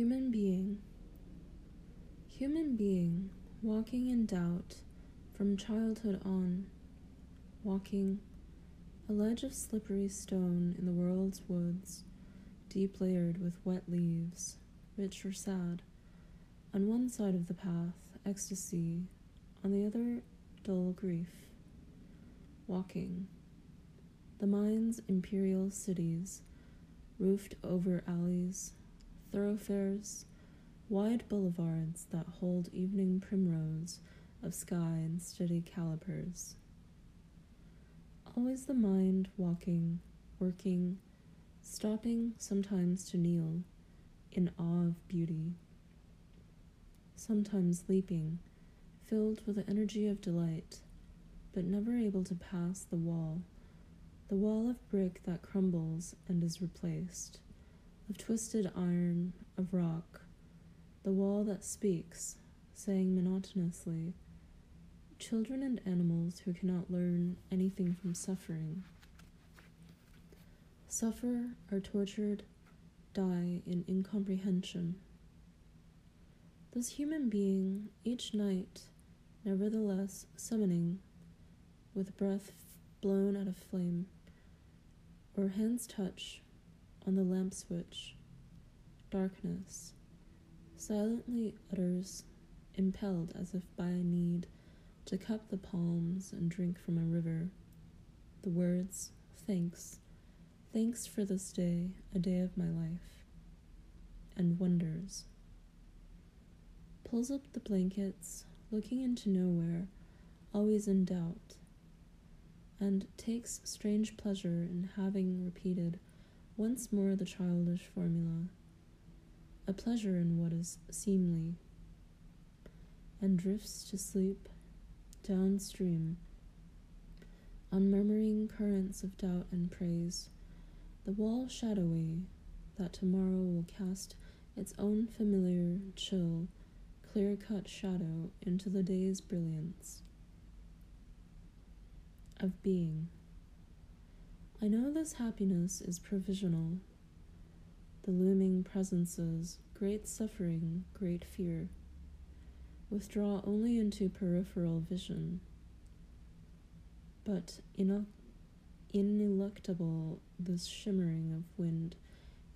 Human being. Human being, walking in doubt from childhood on, walking a ledge of slippery stone in the world's woods, deep layered with wet leaves, rich or sad. On one side of the path, ecstasy, on the other, dull grief. Walking. The mind's imperial cities, roofed over alleys, thoroughfares, wide boulevards that hold evening primrose of sky and steady calipers. Always the mind walking, working, stopping sometimes to kneel in awe of beauty, sometimes leaping, filled with the energy of delight, but never able to pass the wall, the wall of brick that crumbles and is replaced of twisted iron, of rock, the wall that speaks, saying monotonously, Children and animals who cannot learn anything from suffering suffer, are tortured, die in incomprehension. This human being, each night, nevertheless summoning, with breath blown out of flame, or hands touch on the lamp switch, darkness, silently utters, impelled as if by a need to cup the palms and drink from a river, the words, Thanks, thanks for this day, a day of my life, and wonders. Pulls up the blankets, looking into nowhere, always in doubt, and takes strange pleasure in having repeated once more the childish formula, a pleasure in what is seemly, and drifts to sleep downstream. On murmuring currents of doubt and praise, the wall shadowy that tomorrow will cast its own familiar, chill, clear cut shadow into the day's brilliance of being. I know this happiness is provisional. The looming presences, great suffering, great fear, withdraw only into peripheral vision. But ineluctable this shimmering of wind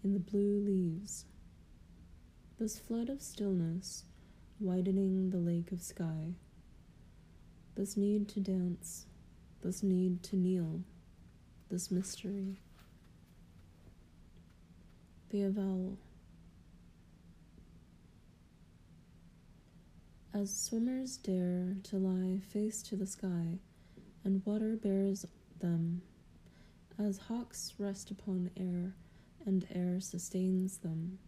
in the blue leaves, this flood of stillness widening the lake of sky, this need to dance, this need to kneel this mystery. The avowal. As swimmers dare to lie face to the sky, and water bears them, as hawks rest upon air, and air sustains them,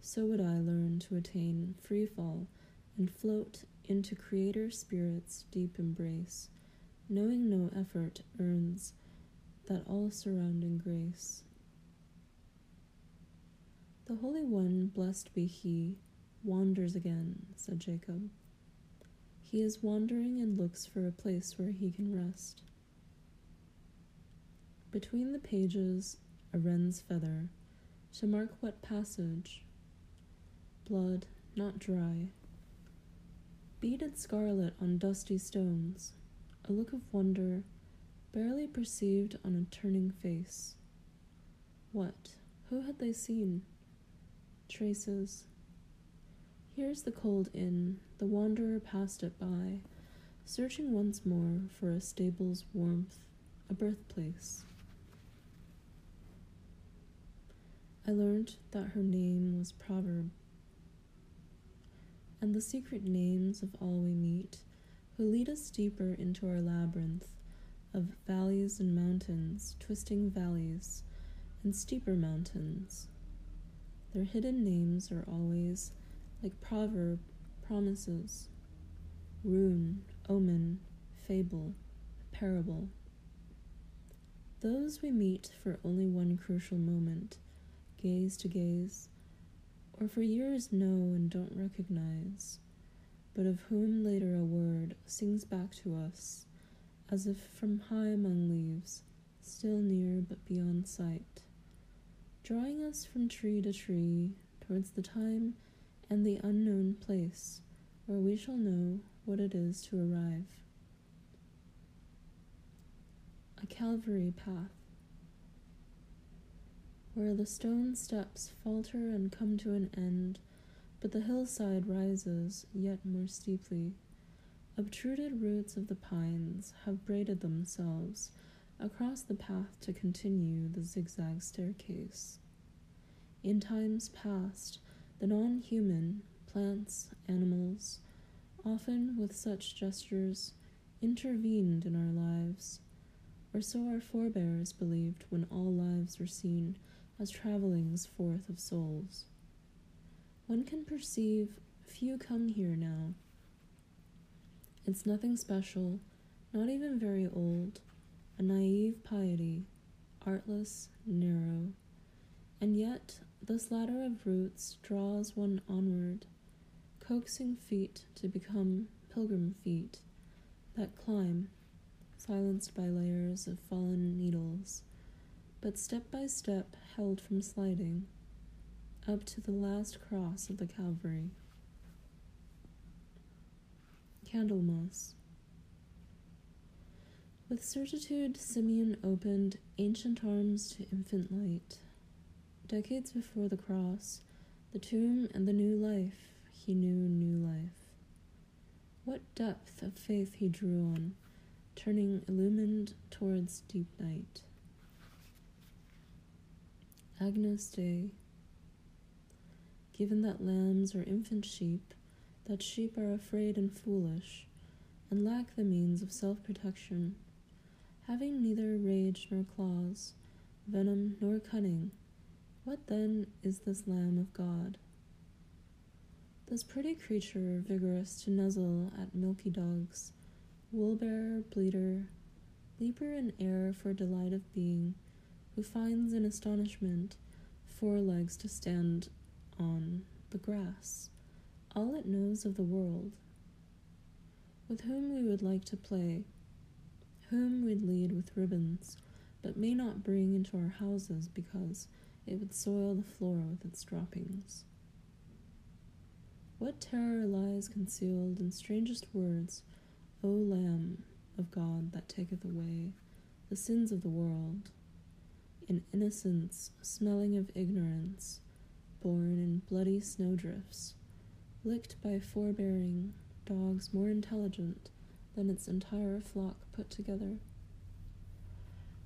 so would I learn to attain free fall and float into Creator Spirit's deep embrace, knowing no effort earns that all surrounding grace. The Holy One, blessed be He, wanders again, said Jacob. He is wandering and looks for a place where he can rest. Between the pages, a wren's feather, to mark what passage. Blood, not dry. Beaded scarlet on dusty stones, a look of wonder barely perceived on a turning face. What? Who had they seen? Traces. Here's the cold inn. The wanderer passed it by, searching once more for a stable's warmth, a birthplace. I learned that her name was Proverb, and the secret names of all we meet, who lead us deeper into our labyrinth of valleys and mountains, twisting valleys, and steeper mountains. Their hidden names are always like proverb, promises, rune, omen, fable, parable. Those we meet for only one crucial moment, gaze to gaze, or for years know and don't recognize, but of whom later a word sings back to us as if from high among leaves, still near but beyond sight, drawing us from tree to tree towards the time and the unknown place where we shall know what it is to arrive. A Calvary path, where the stone steps falter and come to an end, but the hillside rises yet more steeply. Obtruded roots of the pines have braided themselves across the path to continue the zigzag staircase. In times past, the non human, plants, animals, often with such gestures, intervened in our lives, or so our forebears believed when all lives were seen as travellings forth of souls. One can perceive few come here now. It's nothing special, not even very old, a naive piety, artless, narrow, and yet this ladder of roots draws one onward, coaxing feet to become pilgrim feet that climb, silenced by layers of fallen needles, but step by step held from sliding, up to the last cross of the Calvary. Candlemas. With certitude, Simeon opened ancient arms to infant light. Decades before the cross, the tomb, and the new life, he knew new life. What depth of faith he drew on, turning illumined towards deep night. Agnus Dei. Given that lambs are infant sheep, that sheep are afraid and foolish, and lack the means of self protection, having neither rage nor claws, venom nor cunning, what then is this Lamb of God? This pretty creature, vigorous to nuzzle at milky dogs, wool bearer, bleeder, leaper in air for delight of being, who finds in astonishment four legs to stand on the grass, all it knows of the world, with whom we would like to play whom we'd lead with ribbons, but may not bring into our houses because it would soil the floor with its droppings. What terror lies concealed in strangest words, O Lamb of God that taketh away the sins of the world, in innocence smelling of ignorance, born in bloody snowdrifts, licked by forbearing dogs more intelligent than its entire flock put together.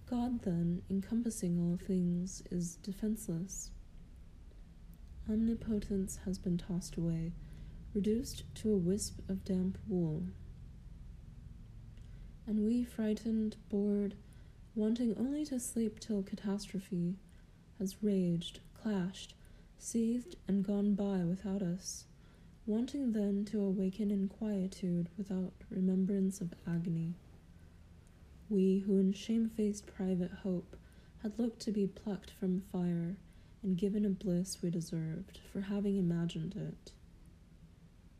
God, then, encompassing all things, is defenseless. Omnipotence has been tossed away, reduced to a wisp of damp wool. And we, frightened, bored, wanting only to sleep till catastrophe has raged, clashed, seethed, and gone by without us wanting then to awaken in quietude without remembrance of agony. We who in shamefaced private hope had looked to be plucked from fire and given a bliss we deserved for having imagined it.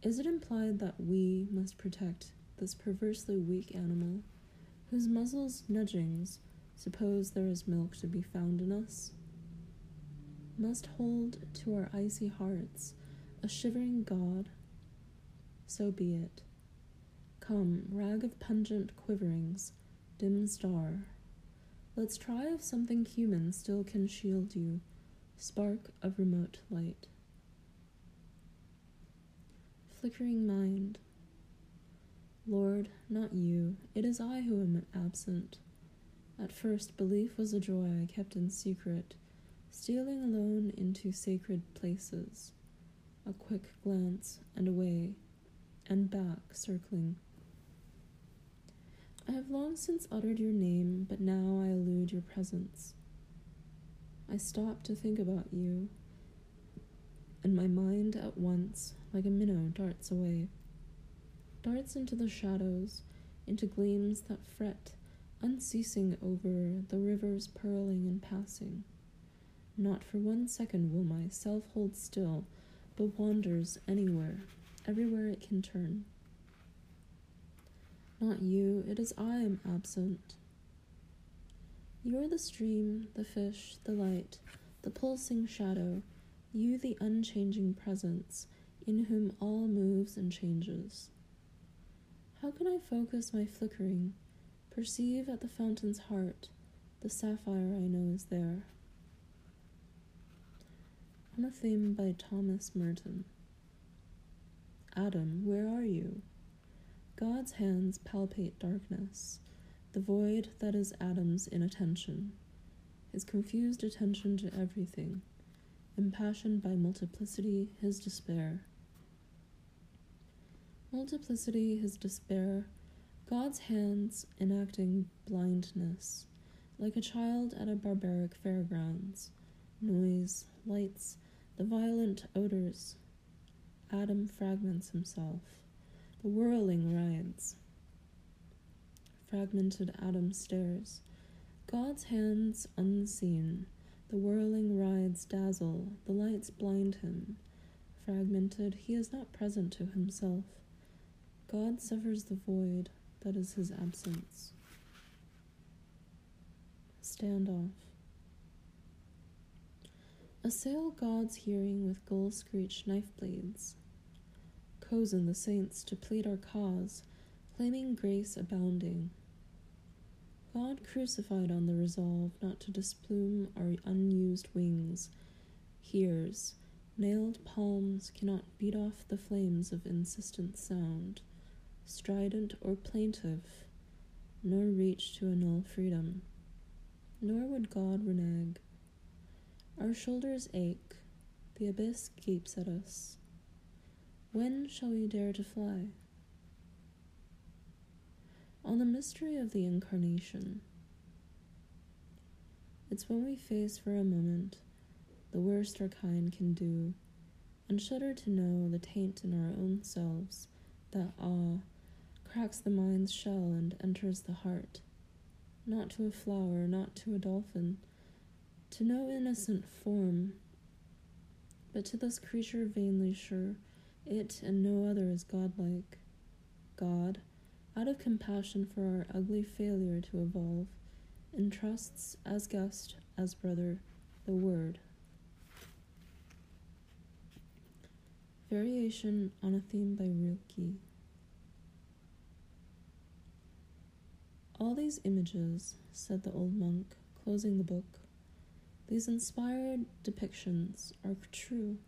Is it implied that we must protect this perversely weak animal, whose muzzle's nudgings suppose there is milk to be found in us? Must hold to our icy hearts a shivering god. So be it. Come, rag of pungent quiverings, dim star. Let's try if something human still can shield you, spark of remote light. Flickering mind. Lord, not you, it is I who am absent. At first, belief was a joy I kept in secret, stealing alone into sacred places a quick glance and away, and back, circling. I have long since uttered your name, but now I elude your presence. I stop to think about you, and my mind at once, like a minnow, darts away, darts into the shadows, into gleams that fret, unceasing over the rivers purling and passing. Not for one second will my self hold still but wanders anywhere, everywhere it can turn. Not you, it is I am absent. You are the stream, the fish, the light, the pulsing shadow, you, the unchanging presence, in whom all moves and changes. How can I focus my flickering, perceive at the fountain's heart the sapphire I know is there? On a theme by Thomas Merton. Adam, where are you? God's hands palpate darkness, the void that is Adam's inattention, his confused attention to everything, impassioned by multiplicity, his despair. Multiplicity, his despair, God's hands enacting blindness, like a child at a barbaric fairgrounds, noise, lights, the violent odors. Adam fragments himself. The whirling rides. Fragmented Adam stares. God's hands unseen. The whirling rides dazzle. The lights blind him. Fragmented, he is not present to himself. God suffers the void that is his absence. Standoff. Assail God's hearing with gull screech knife blades. Cozen the saints to plead our cause, claiming grace abounding. God crucified on the resolve not to displume our unused wings, hears, nailed palms cannot beat off the flames of insistent sound, strident or plaintive, nor reach to annul freedom. Nor would God renege. Our shoulders ache, the abyss gapes at us. When shall we dare to fly? On the mystery of the Incarnation. It's when we face for a moment the worst our kind can do, and shudder to know the taint in our own selves that awe cracks the mind's shell and enters the heart, not to a flower, not to a dolphin to no innocent form, but to this creature vainly sure it and no other is godlike. God, out of compassion for our ugly failure to evolve, entrusts as guest, as brother, the Word. Variation on a theme by Rilke. All these images, said the old monk, closing the book, these inspired depictions are true.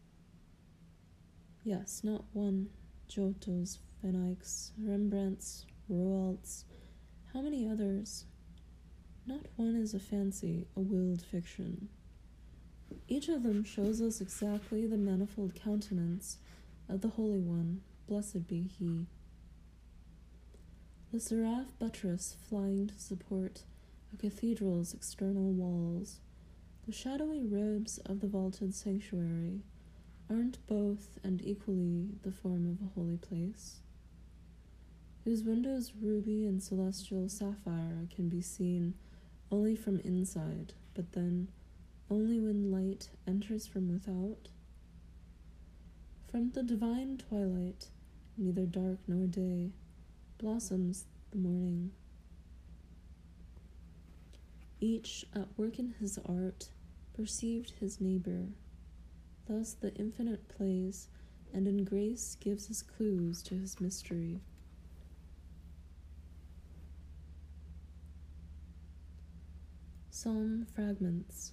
Yes, not one. Giotto's, Van Eyck's, Rembrandt's, Rouault's, how many others? Not one is a fancy, a willed fiction. Each of them shows us exactly the manifold countenance of the Holy One, blessed be He. The seraph buttress flying to support a cathedral's external walls the shadowy ribs of the vaulted sanctuary aren't both and equally the form of a holy place, whose windows ruby and celestial sapphire can be seen only from inside, but then only when light enters from without? From the divine twilight, neither dark nor day, blossoms the morning. Each at work in his art perceived his neighbor. Thus the infinite plays, and in grace gives us clues to his mystery. Psalm Fragments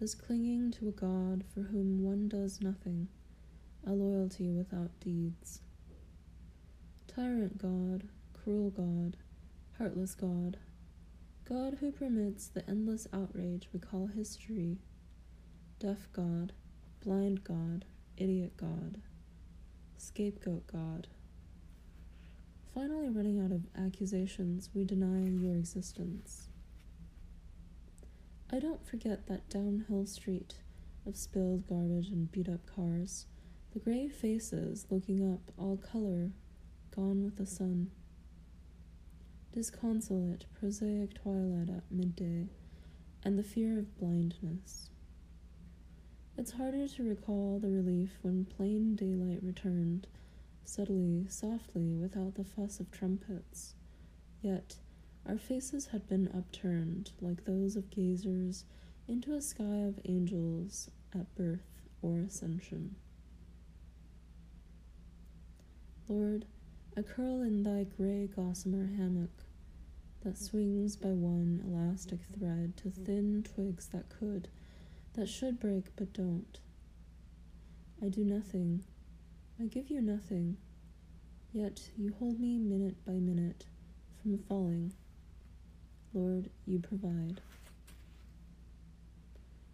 This clinging to a God for whom one does nothing, a loyalty without deeds. Tyrant God, cruel God, heartless God, God who permits the endless outrage we call history. Deaf God, blind God, idiot God, scapegoat God. Finally, running out of accusations, we deny your existence. I don't forget that downhill street of spilled garbage and beat up cars, the gray faces looking up, all color, gone with the sun disconsolate, prosaic twilight at midday, and the fear of blindness. It's harder to recall the relief when plain daylight returned, subtly, softly, without the fuss of trumpets. Yet our faces had been upturned, like those of gazers into a sky of angels at birth or ascension. Lord, I curl in thy gray gossamer hammock that swings by one elastic thread to thin twigs that could, that should break but don't. I do nothing, I give you nothing, yet you hold me minute by minute from falling. Lord, you provide.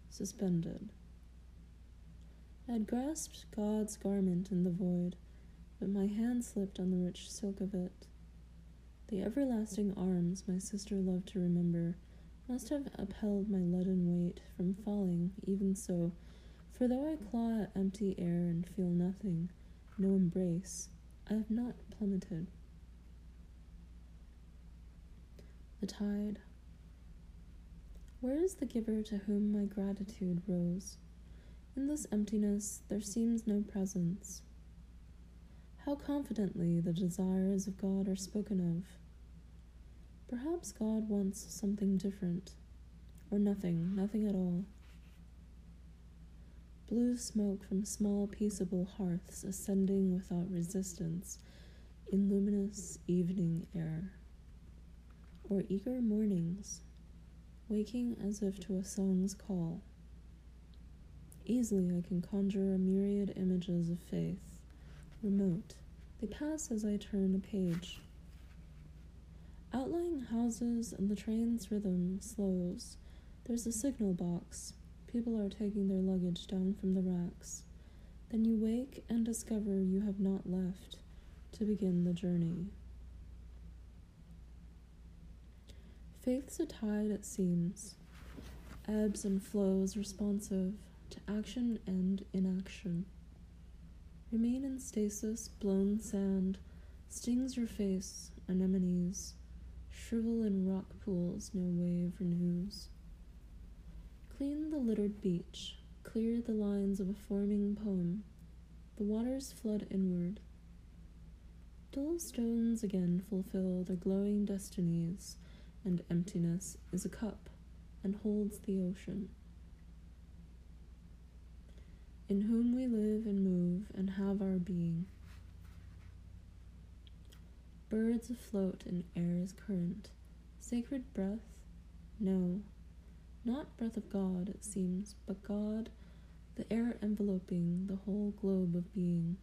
Suspended. I had grasped God's garment in the void but my hand slipped on the rich silk of it. The everlasting arms my sister loved to remember must have upheld my leaden weight from falling, even so, for though I claw at empty air and feel nothing, no embrace, I have not plummeted. The tide. Where is the giver to whom my gratitude rose? In this emptiness there seems no presence, how confidently the desires of God are spoken of. Perhaps God wants something different, or nothing, nothing at all. Blue smoke from small peaceable hearths ascending without resistance in luminous evening air, or eager mornings, waking as if to a song's call. Easily I can conjure a myriad images of faith remote. They pass as I turn a page. Outlying houses and the train's rhythm slows. There's a signal box. People are taking their luggage down from the racks. Then you wake and discover you have not left to begin the journey. Faith's a tide, it seems, ebbs and flows responsive to action and inaction. Remain in stasis, blown sand, stings your face, anemones, shrivel in rock pools no wave renews. Clean the littered beach, clear the lines of a forming poem. The waters flood inward. Dull stones again fulfill their glowing destinies, and emptiness is a cup and holds the ocean in whom we live and move and have our being. Birds afloat in air's current, sacred breath? No, not breath of God, it seems, but God, the air enveloping the whole globe of being.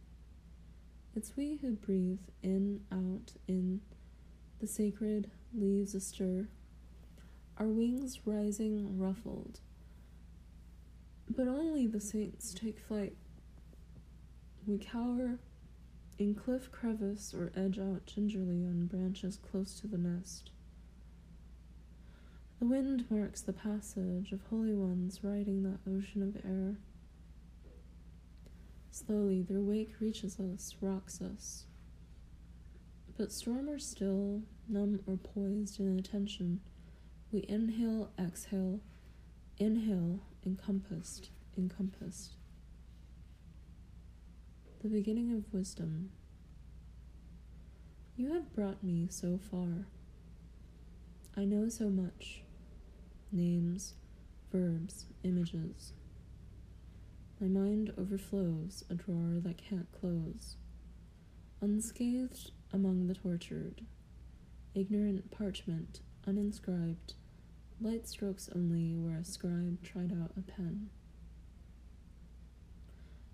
It's we who breathe in, out, in, the sacred leaves astir, our wings rising ruffled but only the saints take flight. We cower in cliff crevice or edge out gingerly on branches close to the nest. The wind marks the passage of holy ones riding that ocean of air. Slowly, their wake reaches us, rocks us. But storm or still, numb or poised in attention, we inhale, exhale, inhale, encompassed, encompassed. The beginning of wisdom. You have brought me so far. I know so much names, verbs, images. My mind overflows a drawer that can't close. Unscathed among the tortured, ignorant parchment, uninscribed, light strokes only where a scribe tried out a pen.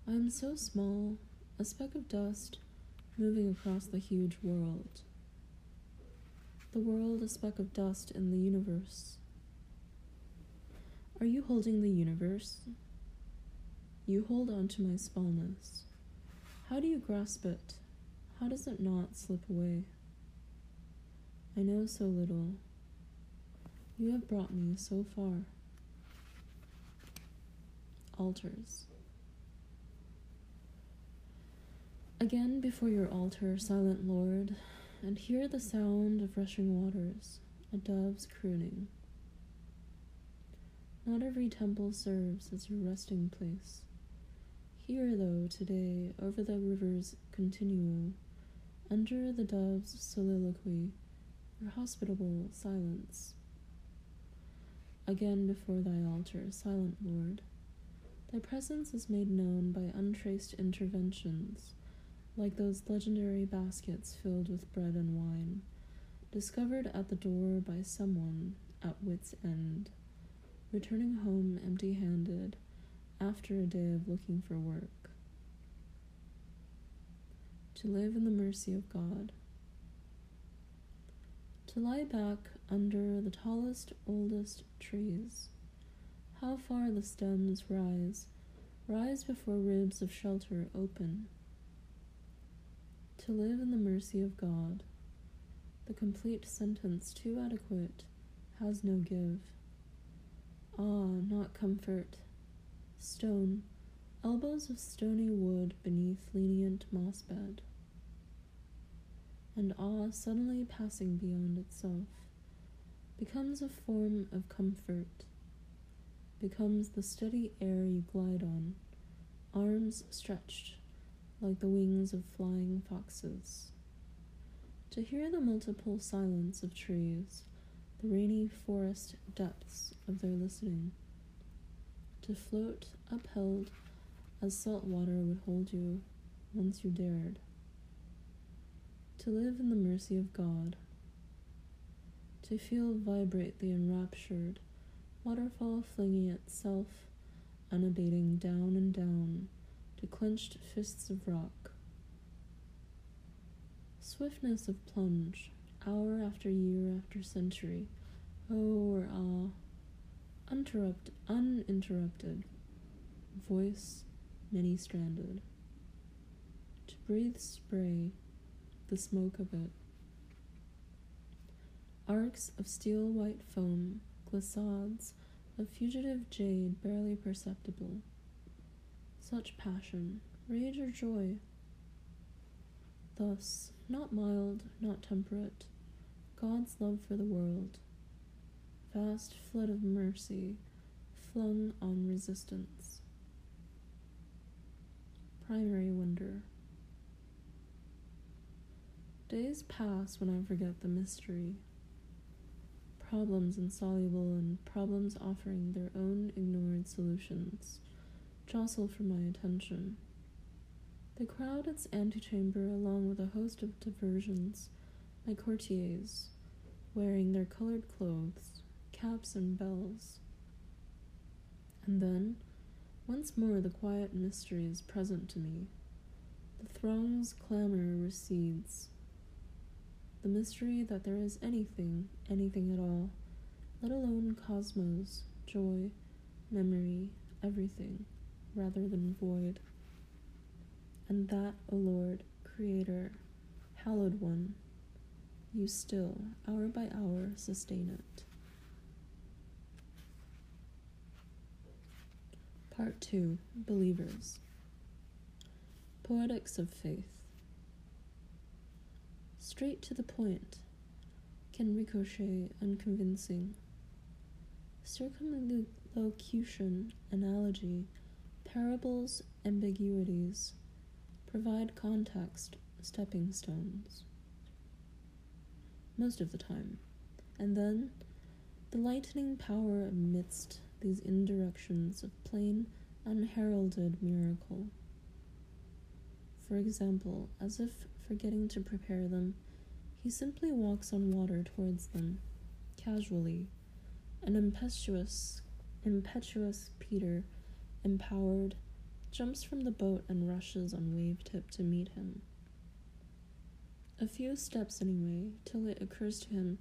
I am so small, a speck of dust moving across the huge world. The world a speck of dust in the universe. Are you holding the universe? You hold on to my smallness. How do you grasp it? How does it not slip away? I know so little. You have brought me so far. Altars. Again before your altar, silent Lord, and hear the sound of rushing waters, a dove's crooning. Not every temple serves as your resting place. Here, though, today, over the river's continuo, under the dove's soliloquy, your hospitable silence again before thy altar, silent Lord. Thy presence is made known by untraced interventions, like those legendary baskets filled with bread and wine, discovered at the door by someone at wit's end, returning home empty handed after a day of looking for work. To live in the mercy of God. To lie back under the tallest, oldest trees. How far the stems rise, rise before ribs of shelter open. To live in the mercy of God. The complete sentence, too adequate, has no give. Ah, not comfort. Stone, elbows of stony wood beneath lenient moss bed. And awe suddenly passing beyond itself becomes a form of comfort, becomes the steady air you glide on, arms stretched like the wings of flying foxes. To hear the multiple silence of trees, the rainy forest depths of their listening, to float upheld as salt water would hold you once you dared, to live in the mercy of God. To feel vibrate the enraptured waterfall flinging itself unabating down and down to clenched fists of rock. Swiftness of plunge, hour after year after century, oh or ah, uninterrupted, uninterrupted, voice many stranded. To breathe spray, the smoke of it. Arcs of steel white foam, glissades of fugitive jade barely perceptible. Such passion, rage or joy. Thus, not mild, not temperate, God's love for the world. Vast flood of mercy flung on resistance. Primary wonder. Days pass when I forget the mystery problems insoluble and problems offering their own ignored solutions jostle for my attention. They crowd its antechamber along with a host of diversions, my courtiers, wearing their colored clothes, caps, and bells. And then, once more, the quiet mystery is present to me. The throng's clamor recedes the mystery that there is anything, anything at all, let alone cosmos, joy, memory, everything, rather than void. And that, O Lord, Creator, Hallowed One, you still, hour by hour, sustain it. Part 2 Believers Poetics of Faith straight to the point, can ricochet unconvincing. Circumlocution, analogy, parables, ambiguities provide context, stepping stones. Most of the time. And then, the lightning power amidst these indirections of plain, unheralded miracle. For example, as if forgetting to prepare them, he simply walks on water towards them, casually. An impetuous, impetuous Peter, empowered, jumps from the boat and rushes on wave tip to meet him. A few steps anyway, till it occurs to him,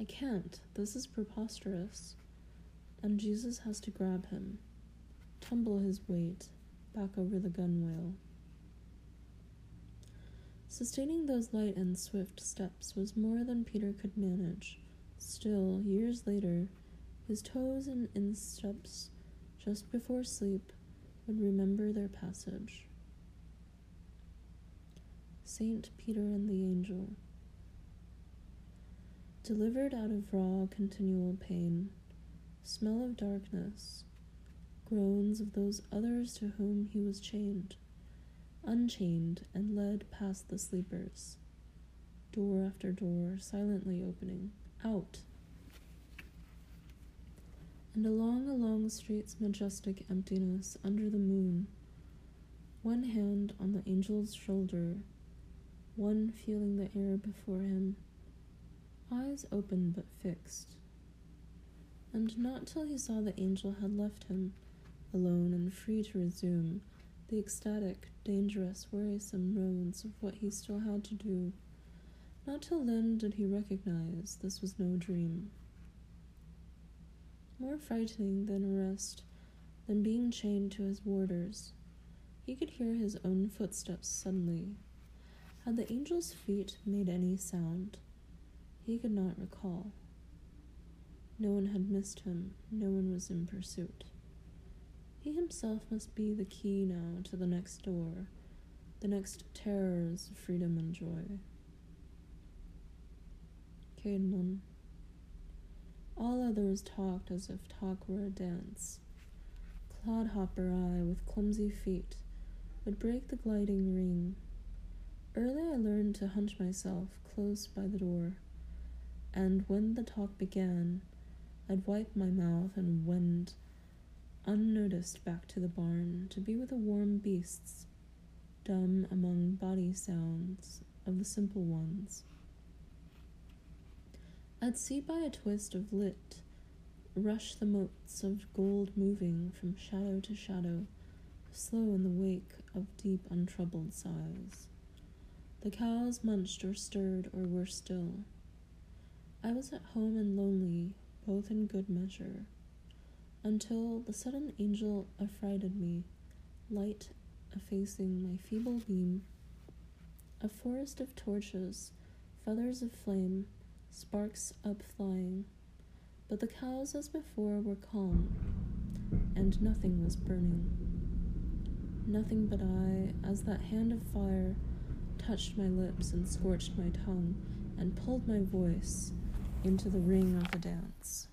I can't, this is preposterous. And Jesus has to grab him, tumble his weight back over the gunwale. Sustaining those light and swift steps was more than Peter could manage. Still, years later, his toes and insteps, just before sleep, would remember their passage. Saint Peter and the Angel. Delivered out of raw, continual pain, smell of darkness, groans of those others to whom he was chained unchained and led past the sleepers, door after door silently opening, out. And along a long street's majestic emptiness under the moon, one hand on the angel's shoulder, one feeling the air before him, eyes open but fixed. And not till he saw the angel had left him, alone and free to resume the ecstatic, dangerous, wearisome roads of what he still had to do, not till then did he recognize this was no dream. More frightening than arrest, than being chained to his warders, he could hear his own footsteps suddenly. Had the angel's feet made any sound? He could not recall. No one had missed him, no one was in pursuit. He himself must be the key now to the next door, the next terrors of freedom and joy. Caedmon. All others talked as if talk were a dance. Clodhopper I, with clumsy feet, would break the gliding ring. Early I learned to hunch myself close by the door, and when the talk began, I'd wipe my mouth and wend unnoticed back to the barn to be with the warm beasts, dumb among body sounds of the simple ones. I'd see by a twist of lit rush the motes of gold moving from shadow to shadow, slow in the wake of deep untroubled sighs. The cows munched or stirred or were still. I was at home and lonely, both in good measure until the sudden angel affrighted me, light effacing my feeble beam. A forest of torches, feathers of flame, sparks up flying. but the cows as before were calm, and nothing was burning. Nothing but I, as that hand of fire touched my lips and scorched my tongue and pulled my voice into the ring of the dance.